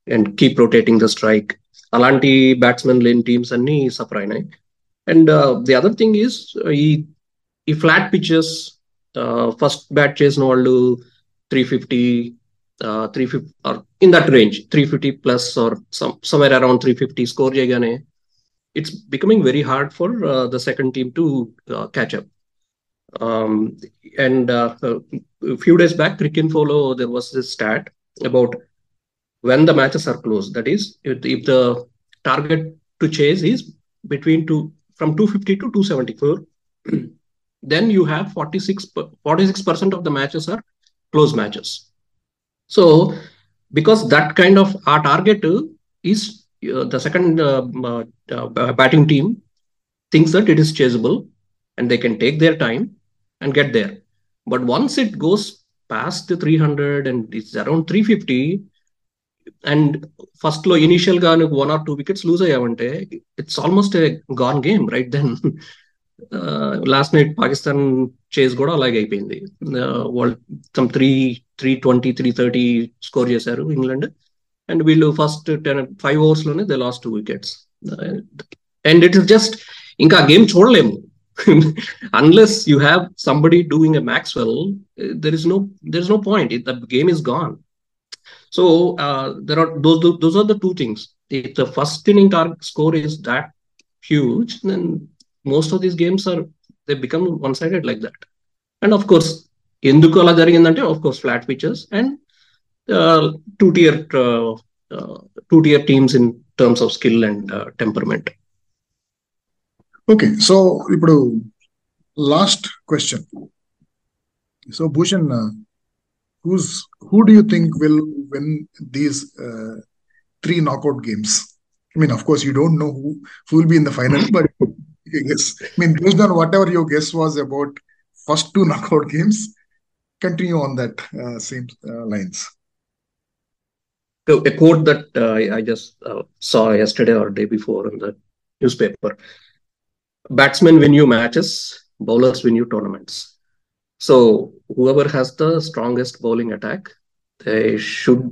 and keep rotating the strike అలాంటి batsmen లేని teams అన్ని suffer అయినాయి and the other thing is ఈ ఈ flat pitches first bat చేసిన వాళ్ళు three fifty three fifty or in that range three fifty plus are some somewhere around three fifty score చేయగానే it's becoming very hard for the second team to catch up um, and uh, a few days back, Crick Follow, there was this stat about when the matches are closed. That is, if, if the target to chase is between two from 250 to 274, then you have 46 percent of the matches are close matches. So, because that kind of our target is uh, the second uh, uh, uh, batting team thinks that it is chaseable and they can take their time and get there. But once it goes past the 300 and it's around 350 and ఫస్ట్లో ఇనిషియల్గా నువ్వు one or two wickets lose అయ్యావంటే it's almost a gone game right then last night Pakistan chase కూడా అలాగే అయిపోయింది. వాళ్ళు some three three twenty three thirty score చేశారు England and వీళ్ళు first ten five ఓవర్స్లోనే they lost two wickets and it is just ఇంకా game చూడలేము. Unless you have somebody doing a Maxwell there is no there is no point the game is gone So uh, there are those those are the two things. If the first inning target score is that huge, then most of these games are they become one-sided like that. And of course, ఎందుకు అలా జరిగిందంటే of course flat pitches and two tear two tear teams in terms of skill and temperament Okay. So, ఇప్పుడు last question. So, Bhushan, uh, who's who do you think will win these uh, three knockout games? I mean, of course, you don't know who, who will be in the final, but yes, I mean, based on whatever your guess was about first two knockout games, continue on that uh, same uh, lines. So a quote that uh, I just uh, saw yesterday or day before in the newspaper: "Batsmen win you matches, bowlers win you tournaments." So whoever has the strongest bowling attack, they should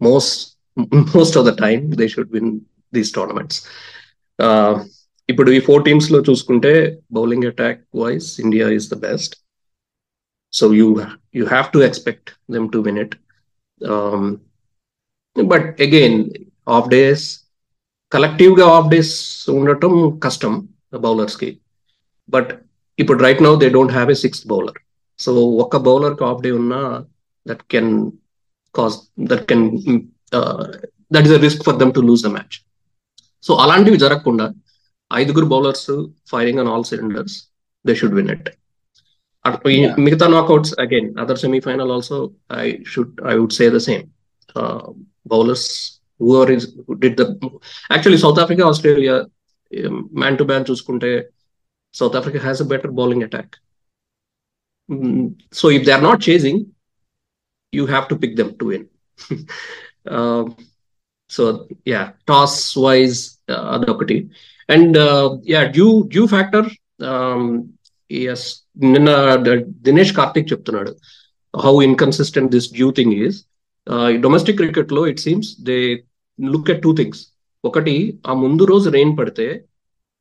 most most of the time they should win these tournaments. Uh, ఇప్పుడు ఈ four teams లో చూసుకుంటే bowling attack wise India is the best so you you have to expect them to win it but again of days collective గా of days ఉండటం కష్టం bowlers కి but ఇప్పుడు right now they don't have a sixth bowler so ఒక్క bowler కి of day ఉన్నా that can cause that can that is a risk for them to lose the match so అలాంటివి జరగకుండా ఐదుగురు bowlers firing on all cylinders they should win it మిగతా knockouts again other semifinal also I should I would say the same bowlers who are is did the actually south Africa Australia man to man చూసుకుంటే South Africa has a better bowling attack so if they are not chasing you have to pick them to win so yeah toss wise అదొకటి and yeah dew dew factor yes నిన్న దినేష్ కార్తిక్ చెప్తున్నాడు how inconsistent this dew thing is domestic cricket లో it seems they look at two things ఒకటి ఆ ముందు రోజు rain పడితే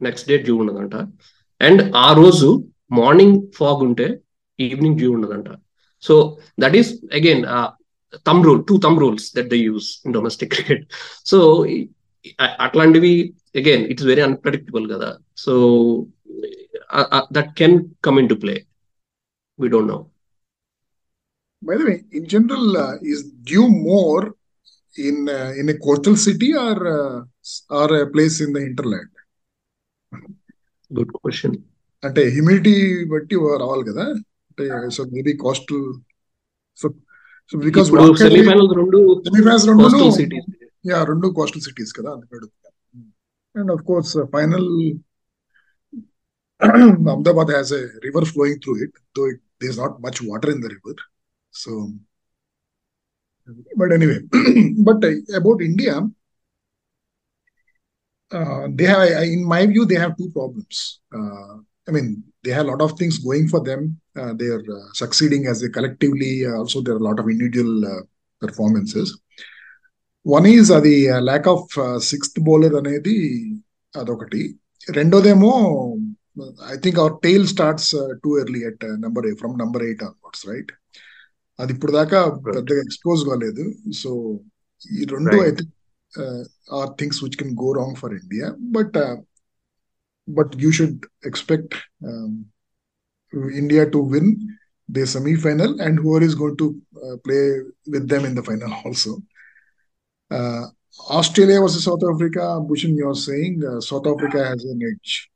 next day dew ఉండదంట అండ్ ఆ రోజు మార్నింగ్ ఫాగ్ ఉంటే ఈవినింగ్ డ్యూ ఉండదంట so that is again thumb rule two thumb rules that the use in domestic cricket so అట్లాంటివి అగైన్ ఇట్స్ వెరీ అన్ప్రెడిక్టబుల్ కదా. So that can come in to play we don't know madam in general is dew more in in a coastal city or or place in the hinterland good question అంటే humidity బట్టి రావాలి కదా? అంటే so maybe coastal so so because semifinals రెండు yeah రెండు coastal cities కదా అందుకు and of course final Ahmedabad has a river flowing through it though it does not much water in the river so but anyway but about India uh, they have, I- in my view, they have two problems. Uh, I mean, they have a lot of things going for them. Uh, they are uh, succeeding as a collectively. Uh, also, there are a lot of individual uh, performances. One is అది lack of sixth bowler అనేది అదొకటి రెండోదేమో I think our tile starts too early at number from number eight onwards right అది ఇప్పుడు దాకా పెద్దగా expose కాలేదు so ఈ రెండు Right. I think uh, are things which can go wrong for India. But uh, but you should expect um, India to win the semi-final and who is going to uh, play with them in the final also. Australia versus South Africa, Bhushan, you're saying uh, South Africa has an edge,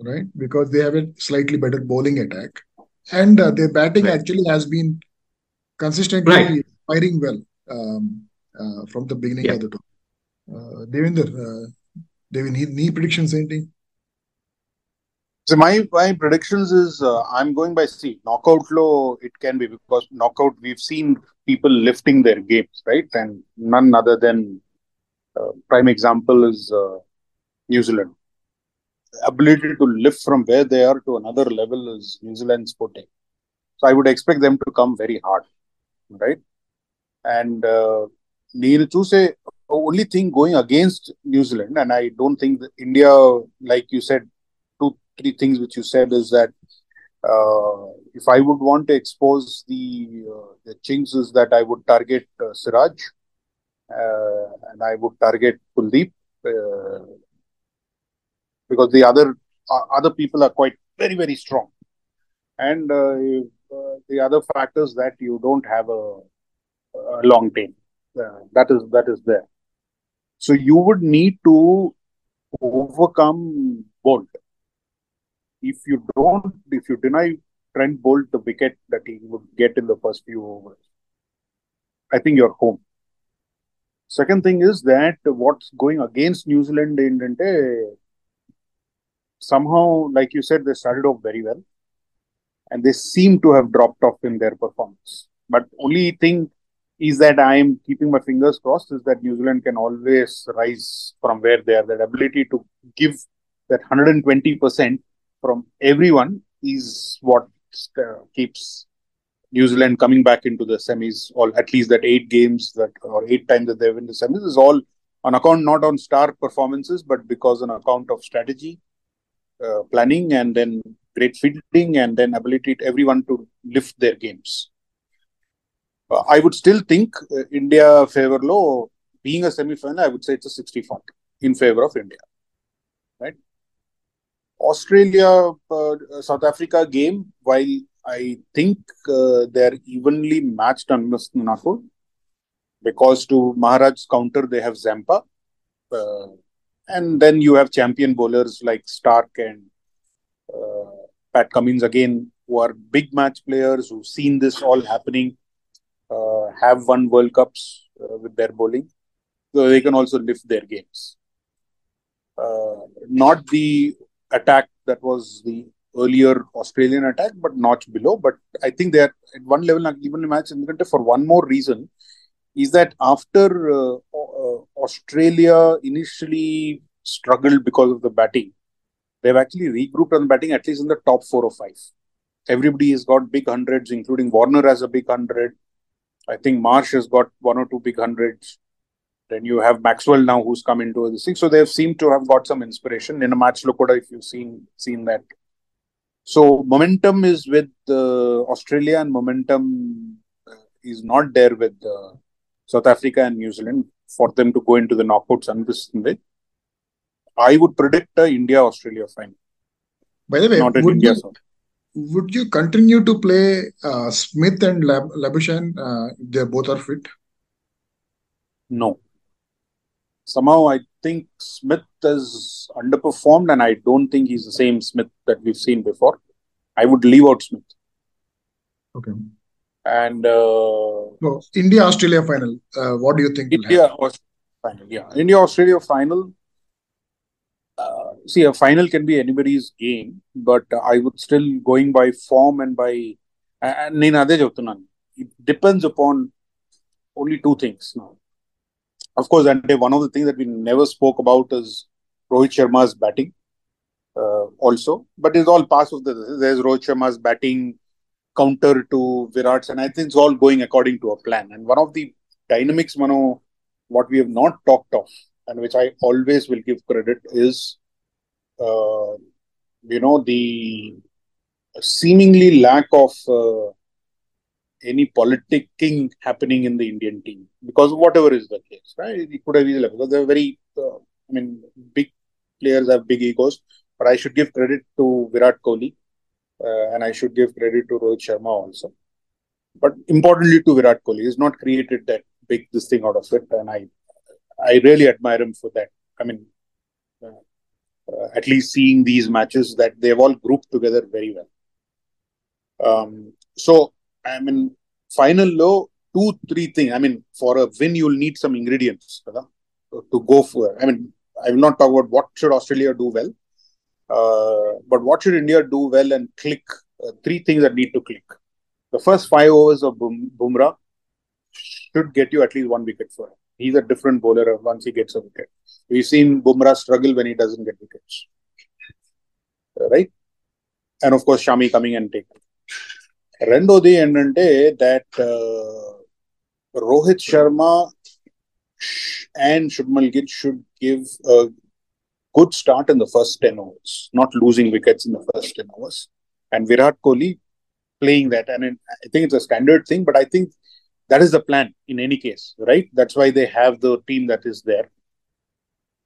right? Because they have a slightly better bowling attack, and uh, their batting right. actually has been consistently right. firing well. Um, uh, from the beginning yeah. of the talk. Uh, Devender, uh, Devin, any predictions? Anything? So my my predictions is uh, I'm going by C. Knockout low it can be because knockout we've seen people lifting their games right, and none other than uh, prime example is uh, New Zealand. Ability to lift from where they are to another level is New Zealand's forte. So I would expect them to come very hard, right? And uh, నేను చూసే only thing going against New Zealand, and I don't think that India, like you said, two three things which you said is that uh, if I would want to expose the uh, the chinks is that I would target uh, Siraj uh, and I would target Kuldeep uh, because the other uh, other people are quite very very strong and uh, uh, the other factors that you don't have a, a long tail uh, that is that is there. So you would need to overcome Boult. If you don't if you deny Trent Boult the wicket that he would get in the first few overs i think you're home. Second thing is that what's going against new zealand in somehow like you said they started off very well and they seem to have dropped off in their performance. But only thing is that I am keeping my fingers crossed is that New Zealand can always rise from where they are. That ability to give that 120% from everyone is what uh, keeps New Zealand coming back into the semis, or at least that eight games that or eight times that they win the semis is all on account not on star performances, but because on account of strategy, uh, planning, and then great fielding, and then ability to everyone to lift their games. Uh, I would still think uh, India favor low being a semi-final. I would say it's a 60-40 in favor of India. Right. Australia, uh, South Africa game, while I think uh, they're evenly matched on Naku, because to Maharaj's counter they have Zampa, uh, and then you have champion bowlers like Stark and uh, Pat Cummins again, who are big match players who've seen this all happening, uh, have won World Cups uh, with their bowling, so they can also lift their games. Uh, not the attack that was the earlier Australian attack, but notch below. But I think they are at one level not even match for one more reason is that after uh, uh, Australia initially struggled because of the batting, they've actually regrouped on the batting at least in the top four or five. Everybody has got big hundreds, including Warner has a big hundred. I think Marsh has got one or two big hundreds. Then you have Maxwell now who's come into the six. So they've seemed to have got some inspiration in a match. Look, Lokoda, if you've seen seen that. So momentum is with uh, Australia and momentum uh, is not there with uh, South Africa and New Zealand for them to go into the knockouts and I would predict a India Australia final. By the way, Not would India. you, so. Would you continue to play uh, Smith and Lab- Labuschagne uh, they both are fit? No. Somehow I think Smith has underperformed and I don't think he's the same Smith that we've seen before. I would leave out Smith. Okay. And uh, No, India Australia final. Uh, what do you think? India Australia final, yeah. India Australia final Uh, see, a final can be anybody's game, but I would still going by form and by. And నేను అదే చెప్తున్నాను it depends upon only two things now. Of course, and one of the things that we never spoke about is Rohit Sharma's batting. Uh, also, but it's all part of the. There's Rohit Sharma's batting counter to Virat's, and I think it's all going according to a plan. And one of the dynamics, Mano, what we have not talked of, and which I always will give credit, is uh, you know the seemingly lack of uh, any politicking happening in the Indian team because whatever is the case, right? It could have easily because they're very, uh, I mean, big players have big egos, but I should give credit to Virat Kohli uh, and I should give credit to Rohit Sharma also. But importantly to Virat Kohli, he's not created that big this thing out of it, and I, I really admire him for that. I mean, uh, uh, at least seeing these matches that they've all grouped together very well. Um, so I mean, final low two three things. I mean, for a win, you'll need some ingredients to go for. I mean, I will not talk about what should Australia do well, uh, but what should India do well and click. Uh, three things that need to click. The first five overs of Bum- Bumrah should get you at least one wicket for him. He's a different bowler once he gets a wicket. We've seen Bumrah struggle when he doesn't get wickets. Right? And of course, Shami coming and taking. రెండోది ఏంటంటే that Rohit Sharma and శుభ్మల్ Gill should give good start in the first ten overs not losing wickets in the first ten overs and Virat Kohli playing that and I think it's a standard thing but I think that is the plan in any case, right? That's why they have the team that is there.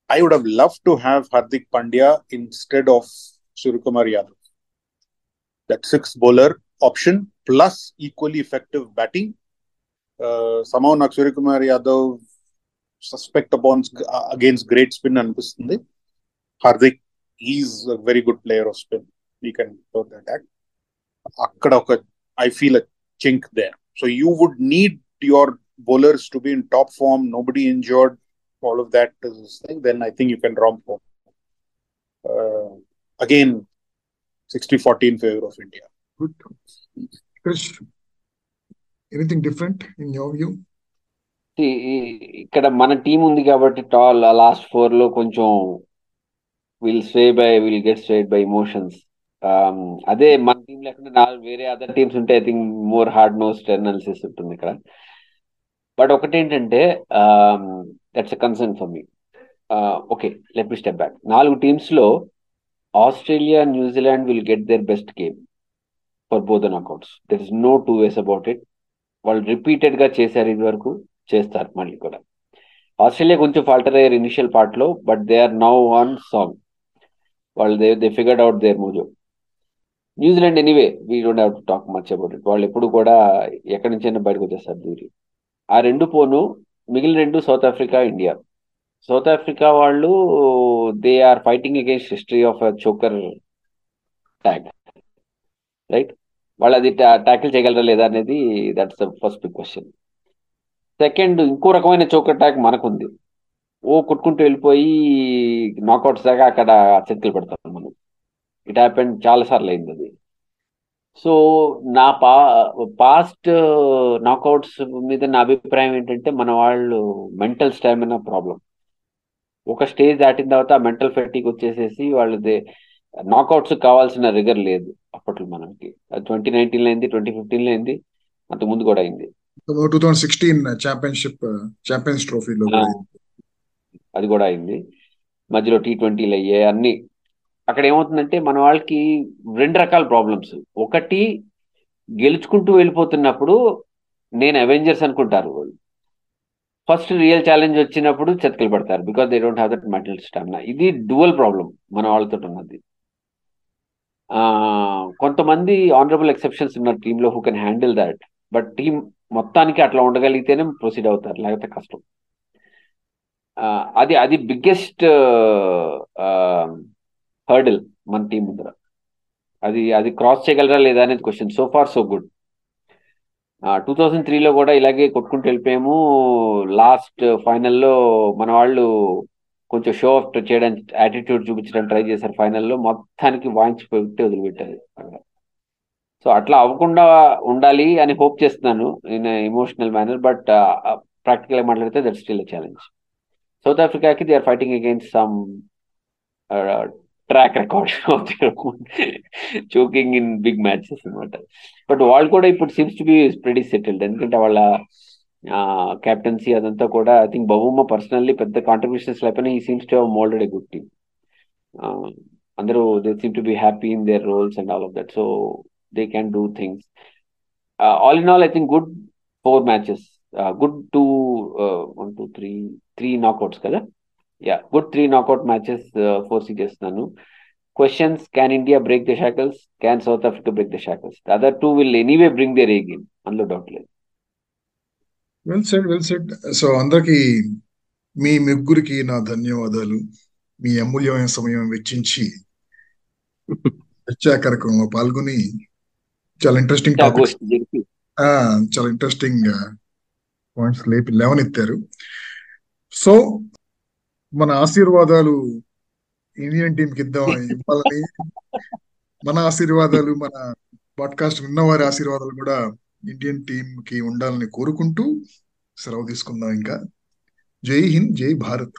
I would have loved to have Hardik Pandya instead of Suryakumar Yadav. That sixth bowler option plus equally effective batting. Uh, somehow నాకు Suryakumar Yadav suspect upon against great spin అనిపిస్తుంది Hardik is very good player of spin we can attack అక్కడ ఒక I feel a చింక్ there so you would need your bowlers to be in top form, nobody injured, all of that is thing, then I think you can romp home. Uh, again, 60-40 in favor of India. Good. Krish, anything different in your view? ఈ- ఈ- ఇక్కడ మన team ఉంది కాబట్టి tall last four లో కొంచెం will sway by will get swayed by emotions Um, అదే మన టీం లేకుండా నాలుగు వేరే అదర్ టీమ్స్ ఉంటే I think more hard nosed analysis ఉంటుంది ఇక్కడ. బట్ ఒకటి ఏంటంటే that's a concern for me okay let me step back నాలుగు టీమ్స్లో Australia New Zealand will get their best game for both knockouts there is no two ways about it వాళ్ళు రిపీటెడ్గా చేశారు ఇది వరకు చేస్తారు మళ్ళీ కూడా. ఆస్ట్రేలియా కొంచెం ఫాల్టర్ అయ్యారు ఇనిషియల్ పార్ట్లో but they are now on song వాళ్ళు they they figured out their mojo New Zealand anyway we don't have to talk much about it వాళ్ళు ఎప్పుడు కూడా ఎక్కడి నుంచైనా బయటకు వచ్చేస్తారు దూరి ఆ రెండు పోను మిగిలిన రెండు South Africa India. South Africa వాళ్ళు they are fighting against history of choker tag right వాళ్ళు అది ట్యాకిల్ చేయగలరా లేదా అనేది that's the first big question second ఇంకో రకమైన చోకర్ ట్యాగ్ మనకుంది. ఓ కొట్టుకుంటూ వెళ్ళిపోయి నాకౌట్స్ దాకా అక్కడ చెతికిలు పెడతాం. ఇట్ హ్యాపెండ్ చాలా సార్లు అయింది అది. సో నా పా పాస్ట్ నాకౌట్స్ మీద నా అభిప్రాయం ఏంటంటే మన వాళ్ళు మెంటల్ స్టామినా ప్రాబ్లం ఒక స్టేజ్ దాటిన తర్వాత మెంటల్ ఫెట్టిక్ వచ్చేసేసి వాళ్ళది నాకౌట్స్ కావాల్సిన రిగర్ లేదు అప్పట్లో మనకి. ట్వంటీ నైన్టీన్లో అయింది ట్వంటీ ఫిఫ్టీన్లో అయింది అంతకు ముందు కూడా అయింది. Two thousand sixteen championship champions ట్రోఫీలో కూడా అది కూడా అయింది. మధ్యలో టీ ట్వంటీలు అయ్యాయి అన్ని అక్కడ ఏమవుతుందంటే మన వాళ్ళకి రెండు రకాల ప్రాబ్లమ్స్ ఒకటి గెలుచుకుంటూ వెళ్ళిపోతున్నప్పుడు నేను అవెంజర్స్ అనుకుంటారు వాళ్ళు. ఫస్ట్ రియల్ ఛాలెంజ్ వచ్చినప్పుడు చెతకలు పడతారు because they don't have that mental stamina ఇది డ్యువల్ ప్రాబ్లం మన వాళ్ళతో ఉన్నది. ఆ కొంతమంది ఆనరబుల్ ఎక్సెప్షన్స్ ఉన్నారు టీంలో who can handle that but team మొత్తానికి అట్లా ఉండగలిగితేనే ప్రొసీడ్ అవుతారు లేకపోతే కష్టం. అది అది బిగ్గెస్ట్ హర్డిల్ మన టీం ముందర. అది అది క్రాస్ చేయగలరా లేదా అనేది question so far so good two thousand త్రీలో కూడా ఇలాగే కొట్టుకుంటూ వెళ్ళిపోయాము. లాస్ట్ ఫైనల్లో మన వాళ్ళు కొంచెం షో ఆఫ్ చేయడానికి యాటిట్యూడ్ చూపించడానికి ట్రై చేశారు ఫైనల్లో మొత్తానికి వాయించి వదిలిపెట్టారు. సో అట్లా అవ్వకుండా ఉండాలి అని హోప్ చేస్తున్నాను in emotional manner but practical మాట్లాడితే that still challenge south ఆఫ్రికాకి they are fighting against some track record of their own choking in big matches and what But Walcott, I put seems to be is pretty settled. ఎందుకంటే వాళ్ళ captaincy అదంతా కూడా I think Bavuma personally పెద్ద contributions లేకపోయినా ఈ seems to have moulded a good team అందరూ they seem to be happy in their roles and all of that so they can do things all in all I think good four matches good two one two three three knockouts కదా yeah good three knockout matches foresee చేస్తున్నాను questions can India break the shackles can South Africa break the shackles other two will anyway bring their a game అందులో doubt లేదు well said well said so అందరికి మీ ముగ్గురికి నా ధన్యవాదాలు. మీ అమూల్యమైన సమయం వెచ్చించి చర్చా కార్యక్రమంలో పాల్గొని చాలా ఇంట్రెస్టింగ్ టాపిక్స్ చాలా ఇంట్రెస్టింగ్ పాయింట్స్ లేపి లేవనెత్తారు. సో మన ఆశీర్వాదాలు ఇండియన్ టీంకి ఇద్దాం ఇవ్వాలని మన ఆశీర్వాదాలు మన పాడ్కాస్ట్ విన్నవారి ఆశీర్వాదాలు కూడా ఇండియన్ టీం కి ఉండాలని కోరుకుంటూ సెలవు తీసుకుందాం ఇంకా. జై హింద్ జై భారత్.